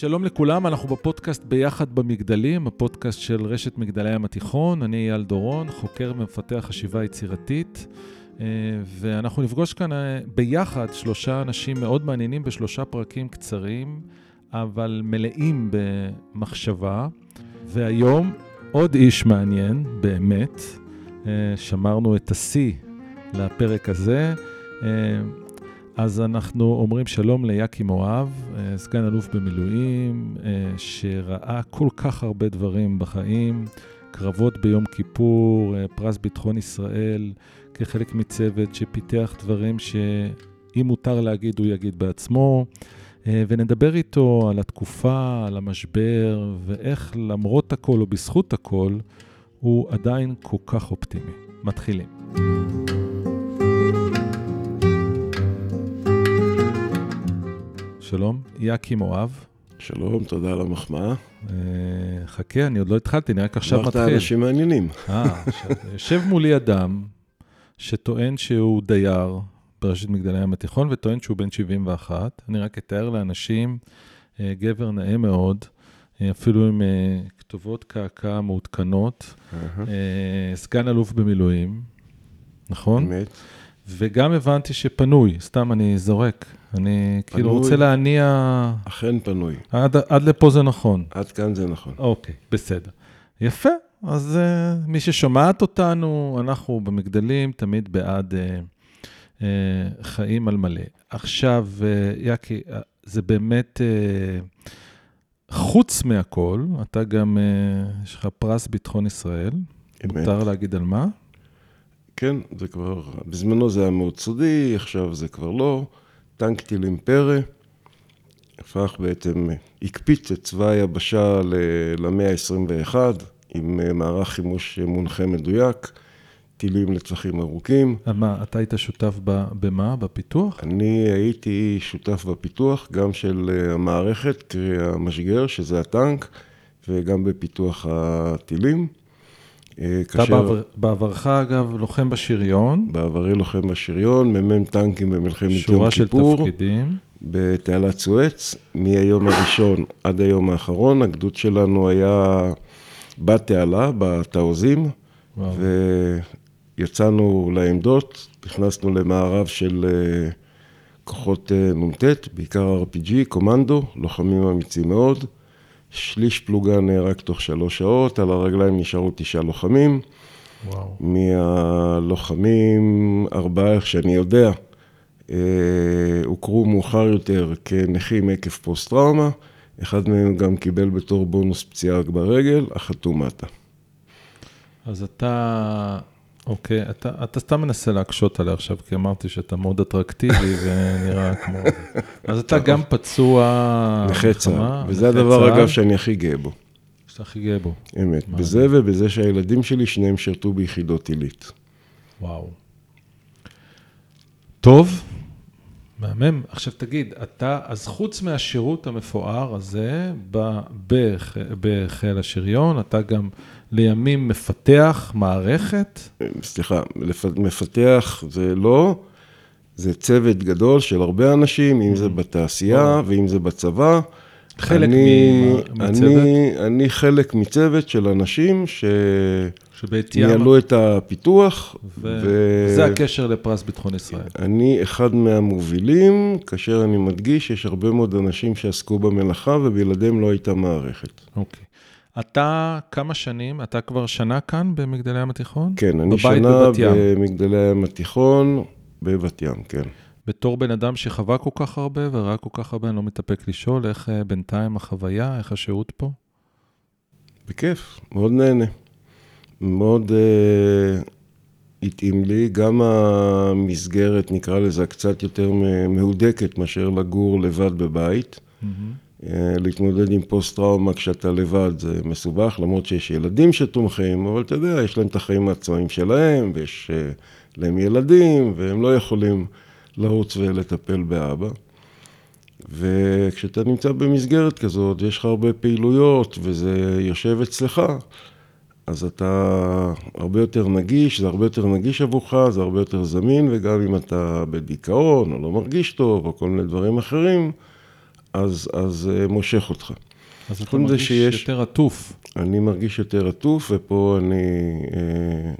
שלום לכולם, אנחנו בפודקאסט ביחד במגדלים, הפודקאסט של רשת מגדלי ים התיכון. אני אייל דורון, חוקר ומפתח חשיבה יצירתית, אה, ואנחנו נפגוש כאן אה, ביחד שלושה אנשים מאוד מעניינים בשלושה פרקים קצרים, אבל מלאים במחשבה. והיום עוד איש מעניין, באמת. אה, שמרנו את השיא לפרק הזה. אז אנחנו אומרים שלום ליאקי מואב, אה, סגן אלוף במילואים, אה, שראה כל כך הרבה דברים בחיים, קרבות ביום כיפור, אה, פרס ביטחון ישראל, כחלק מצוות שפיתח דברים שאם מותר להגיד, הוא יגיד בעצמו. ונדבר איתו על התקופה, על המשבר, ואיך למרות הכל או בזכות הכל, הוא עדיין כל כך אופטימי. מתחילים. שלום, יאקי מואב. שלום, תודה על המחמאה. אה, חכה, אני עוד לא התחלתי, אני רק עכשיו מתחיל. אמרת אנשים מעניינים. אה, יושב מולי אדם שטוען שהוא דייר ברשת מגדלי ים התיכון וטוען שהוא בן 71. אני רק אתאר לאנשים, אה, גבר נאה מאוד, אה, אפילו עם כתובות קעקע מעודכנות, סגן אלוף במילואים, נכון? אמת. וגם הבנתי שפנוי, סתם אני זורק. אני כאילו פנוי, כאילו רוצה להניע... אכן פנוי. עד, עד לפה זה נכון. עד כאן זה נכון. אוקיי, בסדר. יפה, אז uh, מי ששומעת אותנו, אנחנו במגדלים תמיד בעד uh, uh, חיים על מלא. עכשיו, uh, יאקי, uh, זה באמת, uh, חוץ מהכל, אתה גם, uh, יש לך פרס ביטחון ישראל. אמת. מותר להגיד על מה? כן, זה כבר, בזמנו זה היה מאוד סודי, עכשיו זה כבר לא. טנק טילים פרא, הפך בעצם, הקפיץ את צבא היבשה למאה ה-21, עם אה, מערך חימוש מונחה מדויק, טילים לטווחים ארוכים. מה, אתה היית שותף במה? בפיתוח? אני הייתי שותף בפיתוח, גם של אה, המערכת, קרי המשגר, שזה הטנק, וגם בפיתוח הטילים. אה, אתה כאשר... בעברך, אגב, לוחם בשריון. בעברי לוחם בשריון, מ"מ טנקים במלחמת יום כיפור. שורה של תפקידים. בתעלת סואץ, מהיום הראשון עד היום האחרון. הגדוד שלנו היה בתעלה, בתעוזים, ויצאנו לעמדות, נכנסנו למערב של אה, כוחות אה, נ"ט, בעיקר RPG, קומנדו, לוחמים אמיצים מאוד. שליש פלוגה נהרג תוך שלוש שעות, על הרגליים נשארו תשעה לוחמים. וואו. מהלוחמים, ארבעה, איך שאני יודע, אה, הוכרו מאוחר יותר כנכים עקב פוסט-טראומה. אחד מהם גם קיבל בתור בונוס פציעה ברגל, החתום מטה. אז אתה אוקיי, אתה, אתה סתם מנסה להקשות עליה עכשיו, כי אמרתי שאתה מאוד אטרקטיבי ונראה כמו... אז אתה גם פצוע... נכה צה"ל, וזה הדבר, אגב, שאני הכי גאה בו. שאתה הכי גאה בו. אמת, בזה ובזה שהילדים שלי, שניהם שירתו ביחידות עילית. וואו. טוב, מהמם. עכשיו תגיד, אתה, אז חוץ מהשירות המפואר הזה בחיל השריון, אתה גם לימים מפתח מערכת? סליחה, מפתח זה לא, זה צוות גדול של הרבה אנשים, אם זה mm. בתעשייה ואם זה בצבא. חלק אני, מצוות? אני, אני חלק מצוות של אנשים ש... שניהלו את הפיתוח. ו... וזה הקשר לפרס ביטחון ישראל. אני אחד מהמובילים, כאשר אני מדגיש, יש הרבה מאוד אנשים שעסקו במלאכה ובלעדיהם לא הייתה מערכת. אוקיי. אתה כמה שנים, אתה כבר שנה כאן במגדלי ים התיכון? כן, אני שנה במגדלי ים התיכון, בבת ים, כן. בתור בן אדם שחווה כל כך הרבה וראה כל כך הרבה, אני לא מתאפק לשאול, איך אה, בינתיים החוויה, איך השהות פה? בכיף, מאוד נהנה. מאוד uh, התאים לי, גם המסגרת, נקרא לזה, קצת יותר מהודקת מאשר לגור לבד בבית. Mm-hmm. אה, להתמודד עם פוסט-טראומה כשאתה לבד זה מסובך, למרות שיש ילדים שתומכים, אבל אתה יודע, יש להם את החיים העצמאים שלהם, ויש אה, להם ילדים, והם לא יכולים לרוץ ולטפל באבא. וכשאתה נמצא במסגרת כזאת, יש לך הרבה פעילויות, וזה יושב אצלך, אז אתה הרבה יותר נגיש, זה הרבה יותר נגיש עבורך, זה הרבה יותר זמין, וגם אם אתה בדיכאון, או לא מרגיש טוב, או כל מיני דברים אחרים, אז, אז אה, מושך אותך. אז אתה מרגיש שיש- יותר עטוף. אני מרגיש יותר עטוף, ופה אני אה,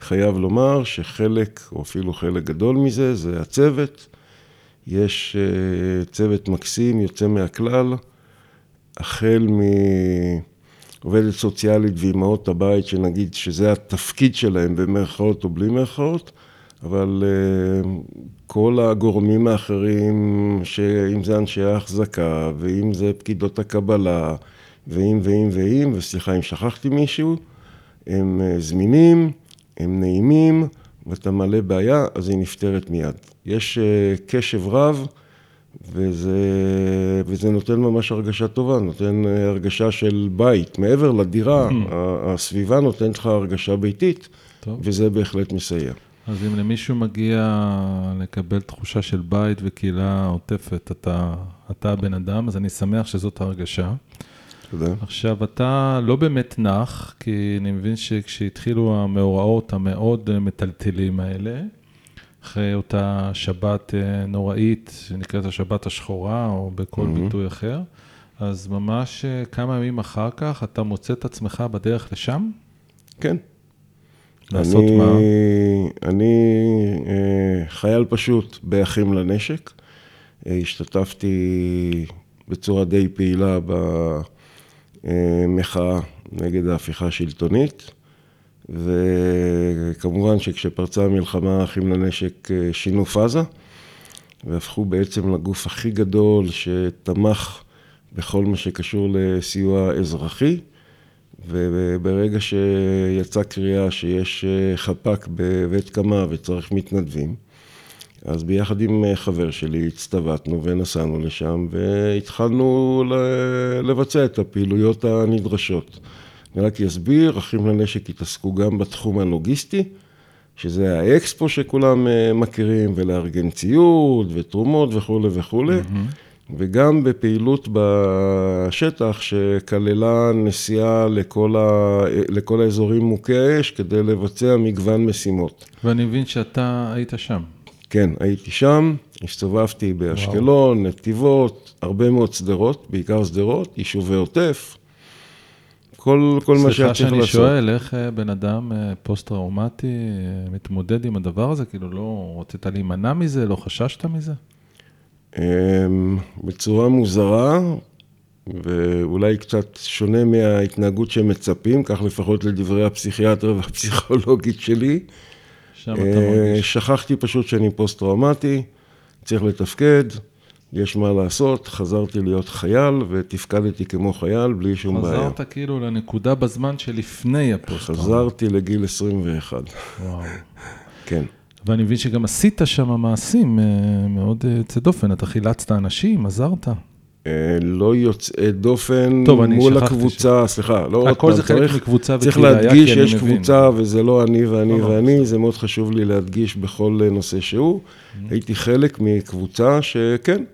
חייב לומר שחלק, או אפילו חלק גדול מזה, זה הצוות. יש אה, צוות מקסים, יוצא מהכלל, החל מעובדת סוציאלית ואימהות הבית, שנגיד שזה התפקיד שלהם במרכאות או בלי מרכאות, אבל אה, כל הגורמים האחרים, שאם זה אנשי ההחזקה, ואם זה פקידות הקבלה, ואם ואם ואם, וסליחה אם שכחתי מישהו, הם אה, זמינים, הם נעימים, ואתה מעלה בעיה, אז היא נפתרת מיד. יש אה, קשב רב, וזה, וזה נותן ממש הרגשה טובה, נותן אה, הרגשה של בית. מעבר לדירה, הסביבה נותנת לך הרגשה ביתית, טוב. וזה בהחלט מסייע. אז אם למישהו מגיע לקבל תחושה של בית וקהילה עוטפת, אתה, אתה הבן אדם, אז אני שמח שזאת ההרגשה. תודה. עכשיו, אתה לא באמת נח, כי אני מבין שכשהתחילו המאורעות המאוד אה, מטלטלים האלה, אחרי אותה שבת אה, נוראית, שנקראת השבת השחורה, או בכל Mhm. ביטוי אחר, אז ממש אה, כמה ימים אחר כך אתה מוצא את עצמך בדרך לשם? כן. לעשות אני, מה? אני אה, חייל פשוט באחים לנשק. אה, השתתפתי בצורה די פעילה במחאה נגד ההפיכה השלטונית, וכמובן שכשפרצה המלחמה, האחים לנשק אה, שינו פאזה, והפכו בעצם לגוף הכי גדול שתמך בכל מה שקשור לסיוע אזרחי. וברגע שיצאה קריאה שיש אה, חפ"ק בבית קמה וצריך מתנדבים, אז ביחד עם אה, חבר שלי הצטוותנו ונסענו לשם והתחלנו לבצע את הפעילויות הנדרשות. אני רק אסביר, אחים לנשק התעסקו גם בתחום הלוגיסטי, שזה האקספו שכולם אה, מכירים, ולארגן ציוד ותרומות וכולי וכולי. וגם בפעילות בשטח שכללה נסיעה לכל, ה... לכל האזורים מוכי האש כדי לבצע מגוון משימות. ואני מבין שאתה היית שם. כן, הייתי שם, הסתובבתי באשקלון, נתיבות, הרבה מאוד שדרות, בעיקר שדרות, יישובי עוטף, כל, כל מה שהיה סליחה צריך שאני לעשות. שואל, איך אה, בן אדם אה, פוסט-טראומטי אה, מתמודד עם הדבר הזה? כאילו, לא רצית להימנע מזה? לא חששת מזה? אמ, בצורה מוזרה, ואולי קצת שונה מההתנהגות שמצפים, כך לפחות לדברי הפסיכיאטר והפסיכולוגית שלי. שם אתה מרגיש. שכחתי פשוט שאני פוסט-טראומטי, צריך לתפקד, יש מה לעשות, חזרתי להיות חייל ותפקדתי כמו חייל בלי שום בעיה. חזרת כאילו לנקודה בזמן שלפני הפוסט-טראומה. חזרתי לגיל 21, וואו. כן. ואני מבין שגם עשית שם מעשים אה, מאוד אה, יוצא דופן. אתה חילצת אנשים, עזרת. אה, לא יוצאי דופן טוב, מול הקבוצה, סליחה, לא עוד הכל פעם, זה חלק צריך- מקבוצה צריך להדגיש שיש. קבוצה וזה לא אני ואני לא, לא, ואני, זה מאוד חשוב לי להדגיש בכל נושא שהוא. Mm-hmm. הייתי חלק מקבוצה שכן,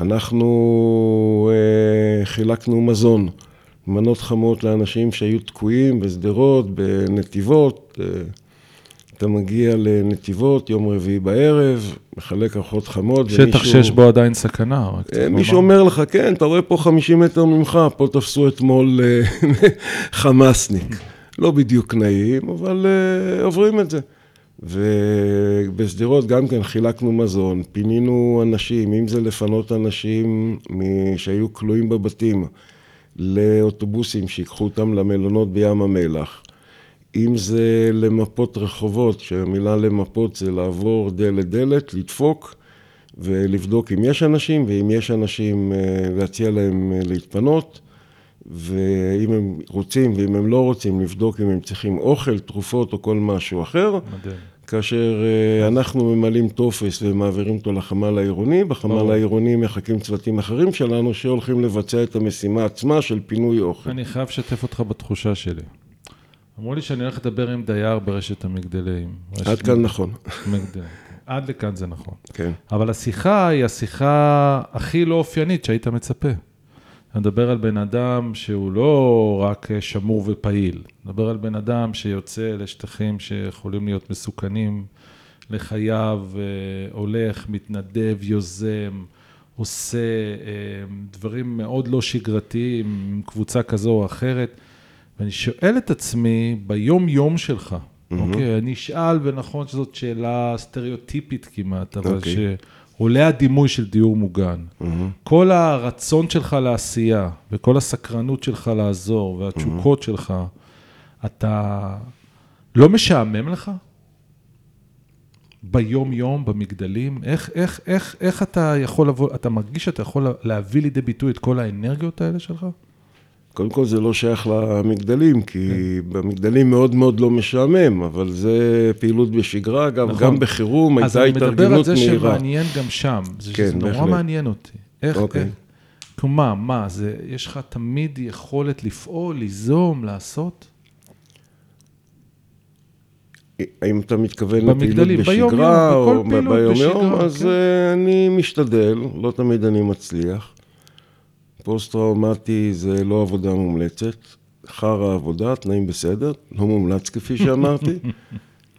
אנחנו אה, חילקנו מזון, מנות חמות לאנשים שהיו תקועים בשדרות, בנתיבות. אה, אתה מגיע לנתיבות יום רביעי בערב, מחלק ארוחות חמות. שטח ומישהו- שיש בו עדיין סקנה. רק אה. מישהו אומר לך, כן, אתה רואה פה 50 מטר ממך, פה תפסו אתמול אה, חמאסניק. לא בדיוק נעים, אבל אה, עוברים את זה. ובשדרות גם כן חילקנו מזון, פינינו אנשים, אם זה לפנות אנשים שהיו כלואים בבתים לאוטובוסים שיקחו אותם למלונות בים המלח. אם זה למפות רחובות, שהמילה למפות זה לעבור דלת דלת, לדפוק ולבדוק אם יש אנשים, ואם יש אנשים אה, להציע להם אה, להתפנות, ואם הם רוצים ואם הם לא רוצים, לבדוק אם הם צריכים אוכל, תרופות או כל משהו אחר. מדהים. כאשר אה, אנחנו ממלאים טופס ומעבירים אותו לחמ"ל העירוני, בחמ"ל. העירוני מחכים צוותים אחרים שלנו שהולכים לבצע את המשימה עצמה של פינוי אוכל. אני חייב לשתף אותך בתחושה שלי. אמרו לי שאני הולך לדבר עם דייר ברשת המגדלים. עד כאן נכון, מגדלים. עד לכאן זה נכון. כן. אבל השיחה היא השיחה הכי לא אופיינית שהיית מצפה. אני מדבר על בן אדם שהוא לא רק שמור ופעיל, אני מדבר על בן אדם שיוצא לשטחים שיכולים להיות מסוכנים לחייו, אה, הולך, מתנדב, יוזם, עושה אה, דברים מאוד לא שגרתיים עם קבוצה כזו או אחרת, ואני שואל את עצמי, ביום-יום שלך, mm-hmm. אוקיי, אני אשאל, ונכון שזאת שאלה סטריאוטיפית כמעט, אבל okay. אוקיי. שעולה הדימוי של דיור מוגן. Mm-hmm. כל הרצון שלך לעשייה, וכל הסקרנות שלך לעזור, והתשוקות mm-hmm. שלך, אתה לא משעמם לך? ביום-יום, במגדלים? איך, איך, איך, איך אתה יכול לבוא, אתה מרגיש שאתה יכול להביא לידי ביטוי את כל האנרגיות האלה שלך? קודם כל זה לא שייך למגדלים, כי כן. במגדלים מאוד מאוד לא משעמם, אבל זה פעילות בשגרה, אגב, נכון. גם בחירום הייתה התארגנות מהירה. אז אני מדבר על זה שמעניין גם שם, זה כן, שזה נורא מעניין אותי. איך, אוקיי. איך, כלומר, מה, זה, יש לך תמיד יכולת לפעול, ליזום, לעשות? האם אתה מתכוון לפעילות בשגרה או ביום-יום, אז כן. אה, אני משתדל, לא תמיד אני מצליח. פוסט-טראומטי זה לא עבודה מומלצת, חרא עבודה, תנאים בסדר, לא מומלץ כפי שאמרתי.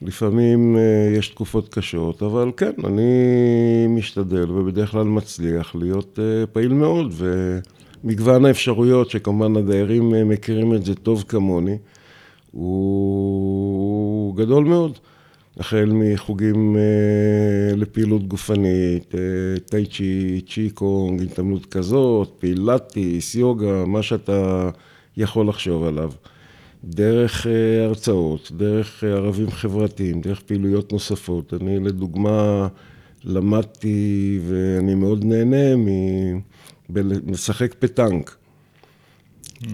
לפעמים אה, יש תקופות קשות, אבל כן, אני משתדל ובדרך כלל מצליח להיות אה, פעיל מאוד, ומגוון האפשרויות, שכמובן הדיירים אה, מכירים את זה טוב כמוני, הוא גדול מאוד. החל מחוגים אה, לפעילות גופנית, אה, טאי צ'י, צ'י קונג, התעמלות כזאת, פילאטיס, יוגה, מה שאתה יכול לחשוב עליו. דרך אה, הרצאות, דרך אה, ערבים חברתיים, דרך פעילויות נוספות. אני לדוגמה למדתי ואני מאוד נהנה מלשחק פטנק.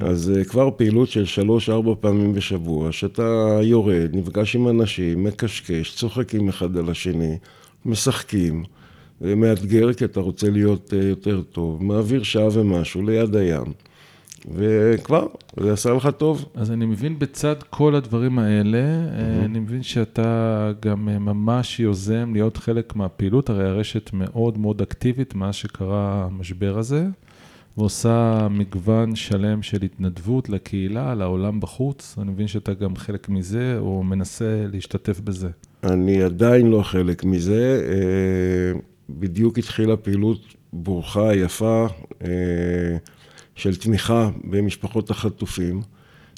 אז אה, כבר פעילות של שלוש-ארבע פעמים בשבוע, שאתה יורד, נפגש עם אנשים, מקשקש, צוחקים אחד על השני, משחקים, מאתגר כי אתה רוצה להיות אה, יותר טוב, מעביר שעה ומשהו ליד הים. וכבר, זה עשה לך טוב. אז אני מבין בצד כל הדברים האלה, mm-hmm. אני מבין שאתה גם ממש יוזם להיות חלק מהפעילות, הרי הרשת מאוד מאוד אקטיבית מאז שקרה המשבר הזה. ועושה מגוון שלם של התנדבות לקהילה, לעולם בחוץ. אני מבין שאתה גם חלק מזה, או מנסה להשתתף בזה. אני עדיין לא חלק מזה. אה, בדיוק התחילה פעילות ברוכה, יפה, אה, של תמיכה במשפחות החטופים.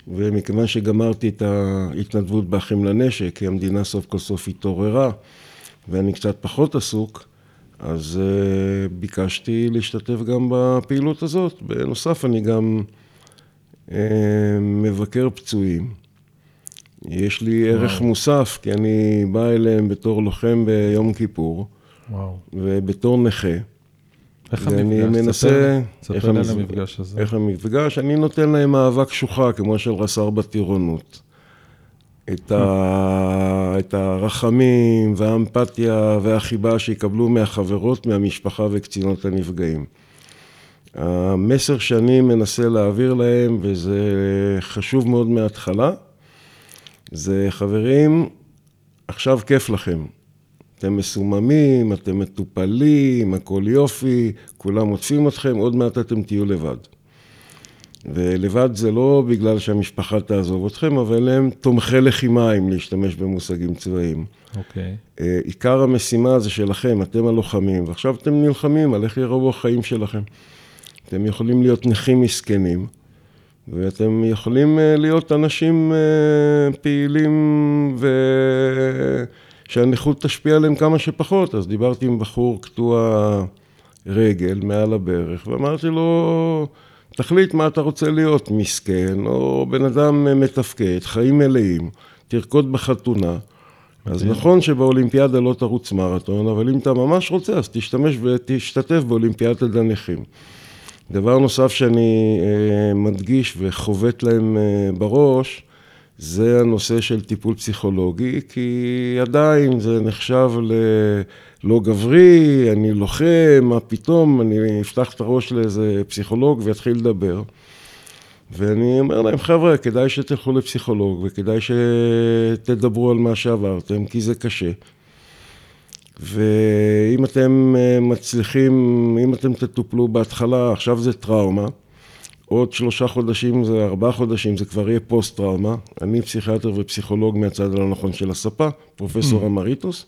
ומכיוון שגמרתי את ההתנדבות באחים לנשק, כי המדינה סוף כל סוף התעוררה, ואני קצת פחות עסוק, אז uh, ביקשתי להשתתף גם בפעילות הזאת. בנוסף, אני גם uh, מבקר פצועים. יש לי וואו. ערך מוסף, כי אני בא אליהם בתור לוחם ביום כיפור, וואו. ובתור נכה. איך המפגש? מנסה... ספר לי על המפגש הזה. איך המפגש? אני נותן להם מאבק שוחה, כמו של רס"ר בטירונות. את, ה... את הרחמים והאמפתיה והחיבה שיקבלו מהחברות, מהמשפחה וקצינות הנפגעים. המסר שאני מנסה להעביר להם, וזה חשוב מאוד מההתחלה, זה חברים, עכשיו כיף לכם. אתם מסוממים, אתם מטופלים, הכל יופי, כולם עוטפים אתכם, עוד מעט אתם תהיו לבד. ולבד זה לא בגלל שהמשפחה תעזוב אתכם, אבל הם תומכי לחימה, אם להשתמש במושגים צבאיים. אוקיי. Okay. עיקר המשימה זה שלכם, אתם הלוחמים, ועכשיו אתם נלחמים על איך יראו החיים שלכם. אתם יכולים להיות נכים מסכנים, ואתם יכולים אה, להיות אנשים אה, פעילים ושהנכות תשפיע עליהם כמה שפחות. אז דיברתי עם בחור קטוע רגל מעל הברך, ואמרתי לו... תחליט מה אתה רוצה להיות, מסכן, או בן אדם מתפקד, חיים מלאים, תרקוד בחתונה. אז נכון שבאולימפיאדה לא תרוץ מרתון, אבל אם אתה ממש רוצה, אז תשתמש ותשתתף באולימפיאדת הנכים. דבר נוסף שאני אה, מדגיש וחובט להם אה, בראש, זה הנושא של טיפול פסיכולוגי, כי עדיין זה נחשב ללא גברי, אני לוחם, מה פתאום, אני אפתח את הראש לאיזה פסיכולוג ואתחיל לדבר. ואני אומר להם, חבר'ה, כדאי שתלכו לפסיכולוג וכדאי שתדברו על מה שעברתם, כי זה קשה. ואם אתם אה, מצליחים, אם אתם תטופלו בהתחלה, עכשיו זה טראומה, עוד שלושה חודשים, זה ארבעה חודשים, זה כבר יהיה פוסט-טראומה. אני פסיכיאטר ופסיכולוג מהצד הלא נכון של הספה, פרופסור mm. אמריטוס.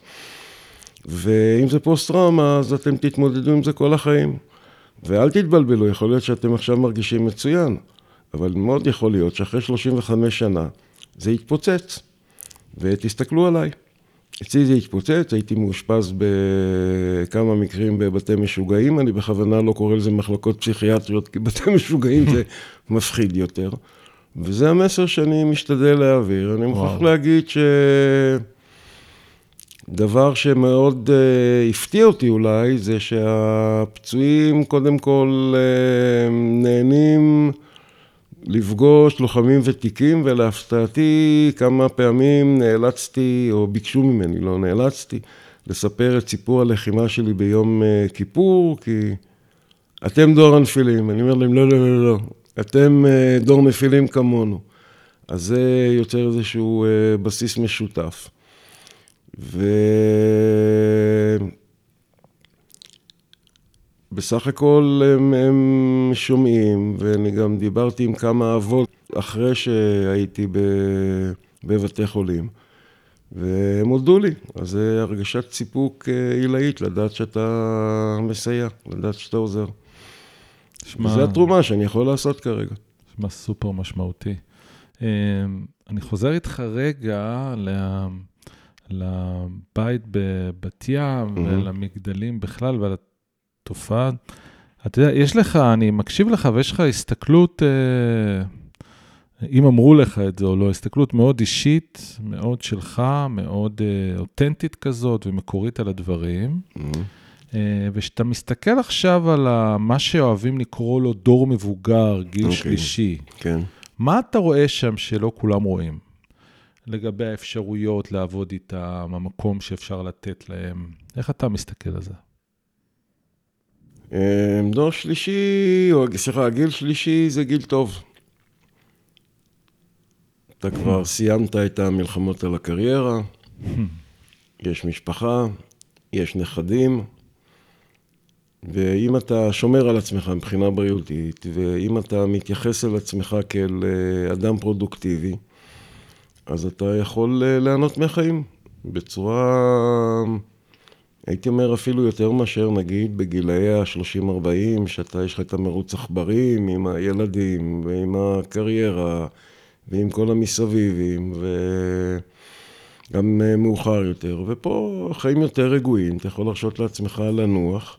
ואם זה פוסט-טראומה, אז אתם תתמודדו עם זה כל החיים. ואל תתבלבלו, יכול להיות שאתם עכשיו מרגישים מצוין, אבל מאוד יכול להיות שאחרי 35 שנה זה יתפוצץ. ותסתכלו עליי. אצלי זה התפוצץ, הייתי מאושפז בכמה מקרים בבתי משוגעים, אני בכוונה לא קורא לזה מחלקות פסיכיאטריות, כי בתי משוגעים זה מפחיד יותר. וזה המסר שאני משתדל להעביר. אני מוכרח להגיד ש... דבר שמאוד uh, הפתיע אותי אולי, זה שהפצועים קודם כל uh, נהנים לפגוש לוחמים ותיקים, ולהפתעתי כמה פעמים נאלצתי, או ביקשו ממני, לא נאלצתי, לספר את סיפור הלחימה שלי ביום uh, כיפור, כי אתם דור הנפילים. אני אומר להם, לא, לא, לא, לא, אתם uh, דור נפילים כמונו. אז זה יוצר איזשהו uh, בסיס משותף. ובסך הכל הם, הם שומעים, ואני גם דיברתי עם כמה אבות אחרי שהייתי בבתי חולים, והם הודו לי. אז זה הרגשת סיפוק אה, עילאית, לדעת שאתה מסייע, לדעת שאתה עוזר. שמה... וזו התרומה שאני יכול לעשות כרגע. נשמע סופר משמעותי. אה, אני חוזר איתך רגע לה... לבית בבת ים mm-hmm. ולמגדלים בכלל ועל התופעה. אתה יודע, יש לך, אני מקשיב לך ויש לך הסתכלות, אה, אם אמרו לך את זה או לא, הסתכלות מאוד אישית, מאוד שלך, מאוד אה, אותנטית כזאת ומקורית על הדברים. Mm-hmm. וכשאתה מסתכל עכשיו על מה שאוהבים לקרוא לו דור מבוגר, גיל okay. אוקיי. שלישי, כן. מה אתה רואה שם שלא כולם רואים? לגבי האפשרויות לעבוד איתם, המקום שאפשר לתת להם. איך אתה מסתכל על זה? אמ, דור שלישי, או סליחה, גיל שלישי זה גיל טוב. אתה כבר סיימת את המלחמות על הקריירה, יש משפחה, יש נכדים, ואם אתה שומר על עצמך מבחינה בריאותית, ואם אתה מתייחס אל עצמך כאל אה, אדם פרודוקטיבי, אז אתה יכול אה, ליהנות מהחיים בצורה, הייתי אומר אפילו יותר מאשר נגיד בגילאי ה-30-40, שאתה, יש לך את המרוץ עכברים עם הילדים ועם הקריירה ועם כל המסביבים וגם אה, מאוחר יותר. ופה חיים יותר רגועים, אתה יכול להרשות לעצמך לנוח,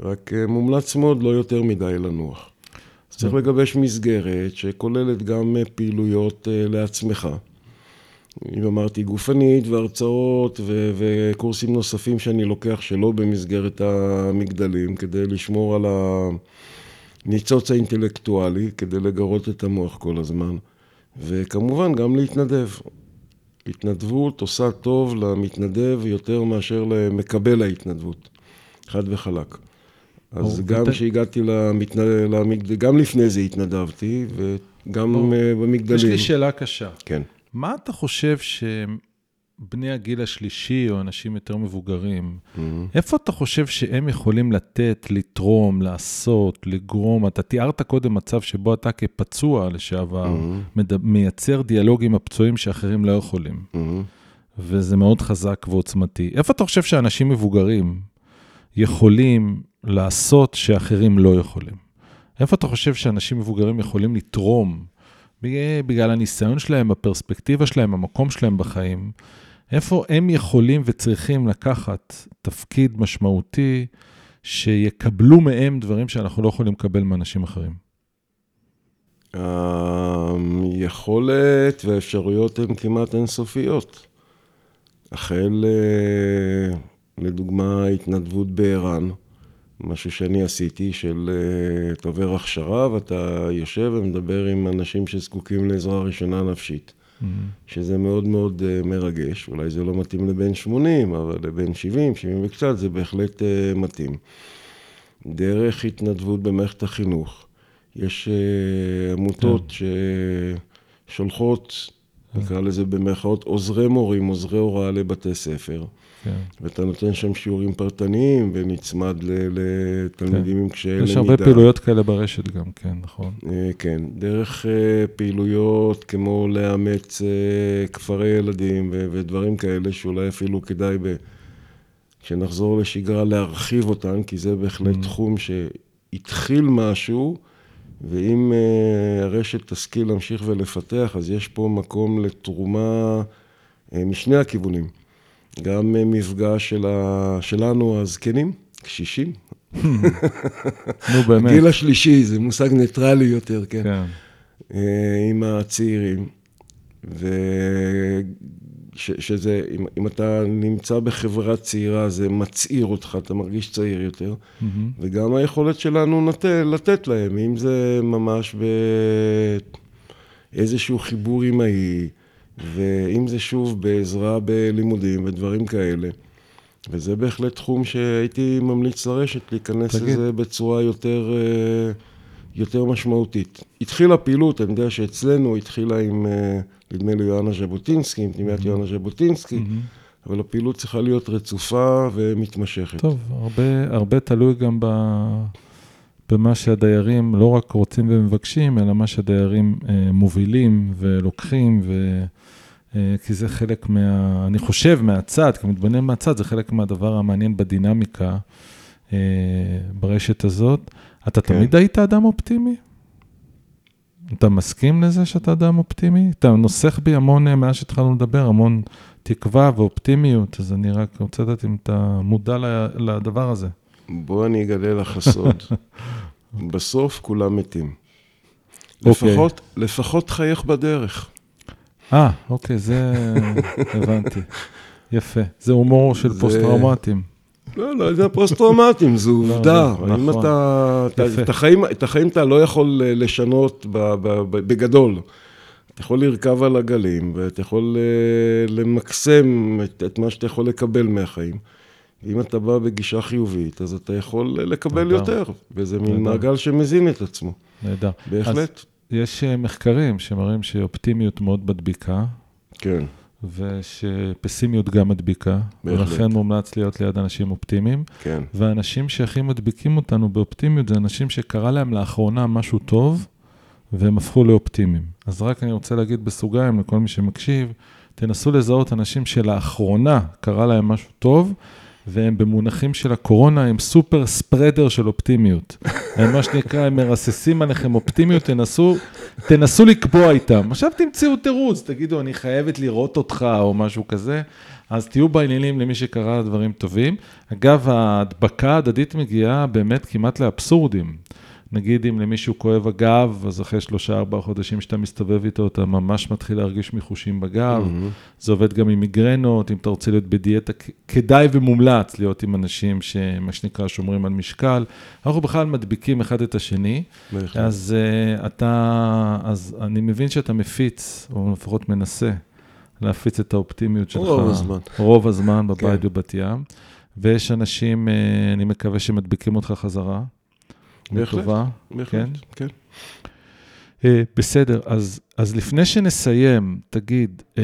רק אה, מומלץ מאוד לא יותר מדי לנוח. אז צריך לגבש מסגרת שכוללת גם פעילויות לעצמך. אם אמרתי, גופנית והרצאות ו- וקורסים נוספים שאני לוקח שלא במסגרת המגדלים, כדי לשמור על הניצוץ האינטלקטואלי, כדי לגרות את המוח כל הזמן, וכמובן גם להתנדב. התנדבות עושה טוב למתנדב יותר מאשר למקבל ההתנדבות, חד וחלק. אז גם כשהגעתי למגדלים, גם לפני זה התנדבתי, וגם במגדלים. יש לי שאלה קשה. כן. מה אתה חושב שבני הגיל השלישי, או אנשים יותר מבוגרים, mm-hmm. איפה אתה חושב שהם יכולים לתת, לתרום, לעשות, לגרום? אתה תיארת קודם מצב שבו אתה כפצוע לשעבר, mm-hmm. מד... מייצר דיאלוג עם הפצועים שאחרים לא יכולים. Mm-hmm. וזה מאוד חזק ועוצמתי. איפה אתה חושב שאנשים מבוגרים יכולים לעשות שאחרים לא יכולים? איפה אתה חושב שאנשים מבוגרים יכולים לתרום בגלל הניסיון שלהם, הפרספקטיבה שלהם, המקום שלהם בחיים, איפה הם יכולים וצריכים לקחת תפקיד משמעותי שיקבלו מהם דברים שאנחנו לא יכולים לקבל מאנשים אחרים? היכולת והאפשרויות הן כמעט אינסופיות. החל, אה, לדוגמה, התנדבות בער"ן. משהו שאני עשיתי, של אה, אתה עובר הכשרה ואתה יושב ומדבר עם אנשים שזקוקים לעזרה ראשונה נפשית. Mm-hmm. שזה מאוד מאוד uh, מרגש, אולי זה לא מתאים לבן 80, אבל לבן 70, 70 וקצת, זה בהחלט uh, מתאים. דרך התנדבות במערכת החינוך, יש uh, עמותות yeah. כן. ששולחות, נקרא לזה במרכאות, עוזרי מורים, עוזרי הוראה לבתי ספר. כן. ואתה נותן שם שיעורים פרטניים ונצמד לתלמידים כן. עם קשיי למידה. יש הרבה פעילויות כאלה ברשת גם, כן, נכון. אה, כן, דרך אה, פעילויות כמו לאמץ אה, כפרי ילדים ודברים כאלה, שאולי אפילו כדאי כשנחזור לשגרה להרחיב אותן, כי זה בהחלט mm. תחום שהתחיל משהו, ואם uh, הרשת תשכיל להמשיך ולפתח, אז יש פה מקום לתרומה uh, משני הכיוונים. גם uh, מפגש של ה... שלנו, הזקנים, קשישים. נו, באמת. הגיל השלישי, זה מושג ניטרלי יותר, כן. כן. Uh, עם הצעירים. ו... ש, שזה, אם, אם אתה נמצא בחברה צעירה, זה מצעיר אותך, אתה מרגיש צעיר יותר. Mm-hmm. וגם היכולת שלנו נת, לתת להם, אם זה ממש באיזשהו חיבור עמאי, ואם זה שוב בעזרה בלימודים ודברים כאלה. וזה בהחלט תחום שהייתי ממליץ לרשת להיכנס תגיד. לזה בצורה יותר, אה, יותר משמעותית. התחילה פעילות, אני יודע שאצלנו התחילה עם... אה, נדמה לי יואנה ז'בוטינסקי, עם פנימיית יואנה ז'בוטינסקי, אבל הפעילות צריכה להיות רצופה ומתמשכת. טוב, הרבה, הרבה תלוי גם ב, במה שהדיירים לא רק רוצים ומבקשים, אלא מה שהדיירים אה, מובילים ולוקחים, ו, אה, כי זה חלק מה... אני חושב מהצד, כמתבונן מהצד, זה חלק מהדבר המעניין בדינמיקה אה, ברשת הזאת. אתה כן. תמיד היית אדם אופטימי? אתה מסכים לזה שאתה אדם אופטימי? אתה נוסח בי המון, אה, מאז שהתחלנו לדבר, המון תקווה ואופטימיות, אז אני רק רוצה לדעת אם אתה מודע לדבר הזה. בוא אני אגלה לך סוד. בסוף כולם מתים. אוקיי. אוקיי. לפחות, לפחות חייך בדרך. אה, אוקיי, זה הבנתי. יפה. זה הומור של זה... פוסט-טראומטיים. לא, לא, זה פוסט-טראומטיים, זו לא, עובדה. לא, אם נכון. אתה... את החיים אתה לא יכול אה, לשנות בגדול. אתה יכול לרכב על הגלים, ואתה יכול אה, למקסם את מה שאתה יכול לקבל מהחיים. ואם אתה בא בגישה חיובית, אז אתה יכול לקבל יותר, וזה מין מעגל שמזין את עצמו. נהדר. בהחלט. יש אה, מחקרים שמראים שאופטימיות מאוד מדביקה. כן. ושפסימיות גם מדביקה. בהחלט. ולכן מומלץ להיות ליד אנשים אופטימיים. כן. והאנשים שהכי מדביקים אותנו באופטימיות זה אנשים שקרה להם לאחרונה משהו טוב, והם הפכו לאופטימיים. אז רק אני רוצה להגיד בסוגריים לכל מי שמקשיב, תנסו לזהות אנשים שלאחרונה קרה להם משהו טוב, והם במונחים של הקורונה, הם סופר ספרדר של אופטימיות. הם מה שנקרא, הם מרססים עליכם אופטימיות, תנסו, תנסו לקבוע איתם. עכשיו תמצאו תירוץ, תגידו, אני חייבת לראות אותך, או משהו כזה. אז תהיו בעניינים למי שקרא דברים טובים. אגב, ההדבקה ההדדית מגיעה באמת כמעט לאבסורדים. נגיד אם למישהו כואב הגב, אז אחרי שלושה, ארבעה חודשים שאתה מסתובב איתו, אתה ממש מתחיל להרגיש מיחושים בגב. Mm-hmm. זה עובד גם עם מיגרנות, אם אתה רוצה להיות בדיאטה, כדאי ומומלץ להיות עם אנשים שמה שנקרא שומרים על משקל. אנחנו בכלל מדביקים אחד את השני. בהחלט. אז uh, אתה, אז אני מבין שאתה מפיץ, או לפחות מנסה, להפיץ את האופטימיות שלך. רוב הזמן. רוב הזמן בבית כן. בבת ים. ויש אנשים, uh, אני מקווה שמדביקים אותך חזרה. לטובה. בהחלט, כן. כן. Uh, בסדר, אז, אז לפני שנסיים, תגיד, uh,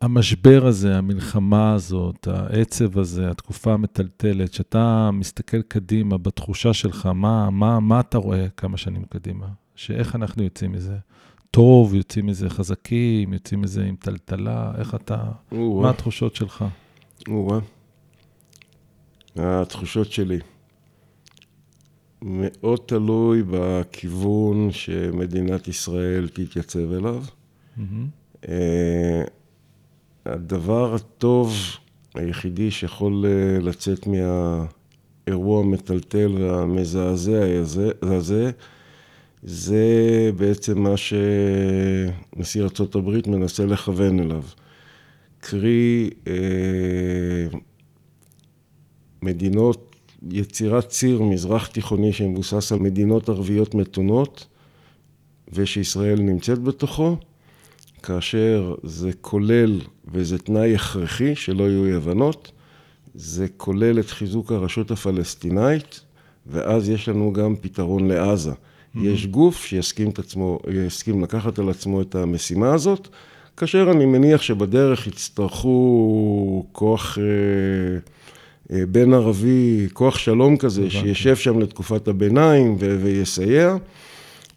המשבר הזה, המלחמה הזאת, העצב הזה, התקופה המטלטלת, שאתה מסתכל קדימה בתחושה שלך, מה, מה, מה אתה רואה כמה שנים קדימה? שאיך אנחנו יוצאים מזה? טוב, יוצאים מזה חזקים, יוצאים מזה עם טלטלה, איך אתה, מה התחושות שלך? התחושות שלי. מאוד תלוי בכיוון שמדינת ישראל תתייצב אליו. Mm-hmm. הדבר הטוב היחידי שיכול אה, לצאת מהאירוע המטלטל והמזעזע הזה, זה בעצם מה שנשיא ארה"ב מנסה לכוון אליו. קרי, אה, מדינות יצירת ציר מזרח תיכוני שמבוסס על מדינות ערביות מתונות ושישראל נמצאת בתוכו, כאשר זה כולל, וזה תנאי הכרחי, שלא יהיו אי הבנות, זה כולל את חיזוק הרשות הפלסטינאית, ואז יש לנו גם פתרון לעזה. Mm-hmm. יש גוף שיסכים עצמו, לקחת על עצמו את המשימה הזאת, כאשר אני מניח שבדרך יצטרכו כוח... אה, אה, בין ערבי, כוח שלום כזה, שישב שם לתקופת הביניים ו- ויסייע.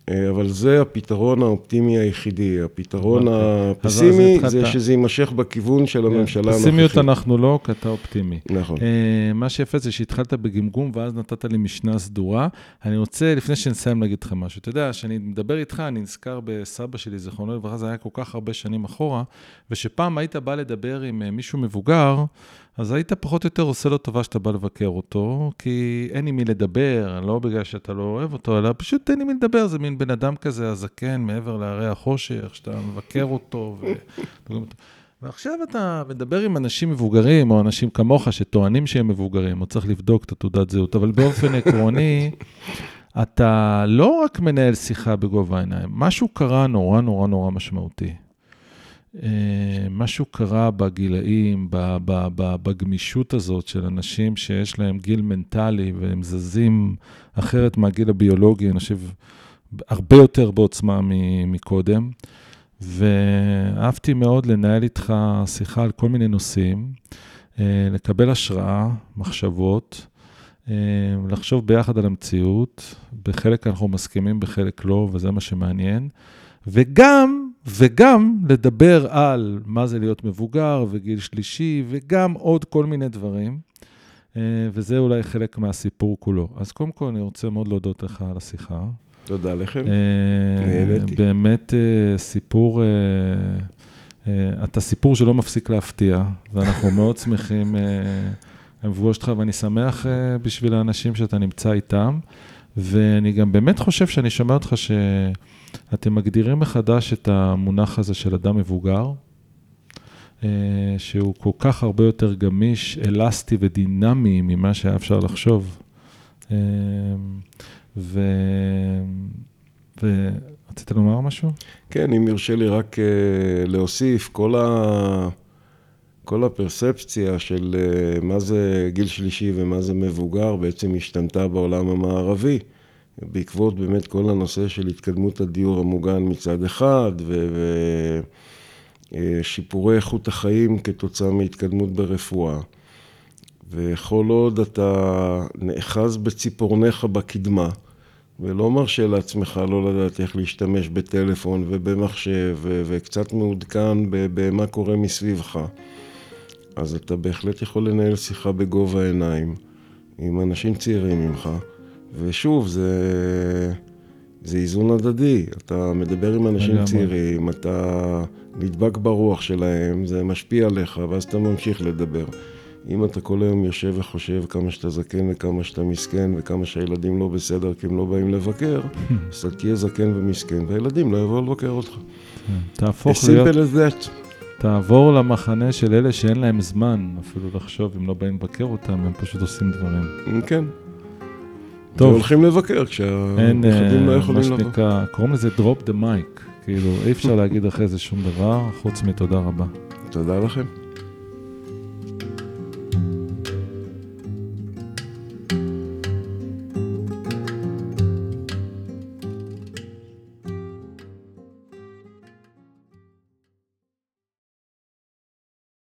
אה, אבל זה הפתרון האופטימי היחידי. הפתרון. הפסימי זה שזה יימשך בכיוון של הממשלה הנוכחית. פסימיות אנחנו לא, כי אתה אופטימי. נכון. אה, מה שיפה זה שהתחלת בגמגום, ואז נתת לי משנה סדורה. אני רוצה, לפני שנסיים, להגיד לך משהו. אתה יודע, כשאני מדבר איתך, אני נזכר בסבא שלי, זיכרונו לברכה, זה היה כל כך הרבה שנים אחורה, ושפעם היית בא לדבר עם מישהו מבוגר, אז היית פחות או יותר עושה לו טובה שאתה בא לבקר אותו, כי אין עם מי לדבר, לא בגלל שאתה לא אוהב אותו, אלא פשוט אין עם מי לדבר, זה מין בן אדם כזה, הזקן, מעבר להרי החושך, שאתה מבקר אותו. ו... ועכשיו אתה מדבר עם אנשים מבוגרים, או אנשים כמוך שטוענים שהם מבוגרים, או צריך לבדוק את התעודת זהות, אבל באופן עקרוני, אתה לא רק מנהל שיחה בגובה העיניים, משהו קרה נורא נורא נורא משמעותי. אה, משהו קרה בגילאים, בגמישות הזאת של אנשים שיש להם גיל מנטלי והם זזים אחרת מהגיל הביולוגי, אני חושב, הרבה יותר בעוצמה מקודם. ואהבתי מאוד לנהל איתך שיחה על כל מיני נושאים, אה, לקבל השראה, מחשבות, אה, לחשוב ביחד על המציאות. בחלק אנחנו מסכימים, בחלק לא, וזה מה שמעניין. וגם, וגם לדבר על מה זה להיות מבוגר וגיל שלישי, וגם עוד כל מיני דברים. אה, וזה אולי חלק מהסיפור כולו. אז קודם כל, אני רוצה מאוד להודות לך על השיחה. תודה לכם. אה, נהניתי. באמת אה, סיפור, אתה סיפור שלא מפסיק להפתיע, ואנחנו מאוד שמחים לפגוש אותך, ואני שמח בשביל האנשים שאתה נמצא איתם, ואני גם באמת חושב שאני שומע אותך שאתם מגדירים מחדש את המונח הזה של אדם מבוגר, אה, שהוא כל כך הרבה יותר גמיש, אלסטי ודינמי ממה שהיה אפשר לחשוב. אה, ו... ורצית לומר משהו? כן, אם יורשה לי רק uh, להוסיף, כל, ה... כל הפרספציה של uh, מה זה גיל שלישי ומה זה מבוגר בעצם השתנתה בעולם המערבי, בעקבות באמת כל הנושא של התקדמות הדיור המוגן מצד אחד, ושיפורי איכות החיים כתוצאה מהתקדמות ברפואה. וכל עוד אתה נאחז בציפורניך בקדמה, ולא מרשה לעצמך לא לדעת איך להשתמש בטלפון ובמחשב ו- וקצת מעודכן במה קורה מסביבך. אז אתה בהחלט יכול לנהל שיחה בגובה העיניים עם אנשים צעירים ממך, ושוב, זה, זה איזון הדדי. אתה מדבר עם אנשים לגמרי. צעירים, אתה נדבק ברוח שלהם, זה משפיע עליך, ואז אתה ממשיך לדבר. אם אתה כל היום יושב וחושב כמה שאתה זקן וכמה שאתה מסכן וכמה שהילדים לא בסדר כי הם לא באים לבקר, אז אתה תהיה זקן ומסכן והילדים לא יבואו לבקר אותך. As תהפוך להיות, simple as that. תעבור למחנה של אלה שאין להם זמן אפילו לחשוב אם לא באים לבקר אותם, הם פשוט עושים דברים. כן. טוב. והולכים לבקר אין, כשהנכדים לא אה, מה יכולים לבוא. שנקרא, קוראים לזה drop the mic, כאילו, אי אפשר להגיד אחרי זה שום דבר, חוץ מתודה רבה. תודה לכם.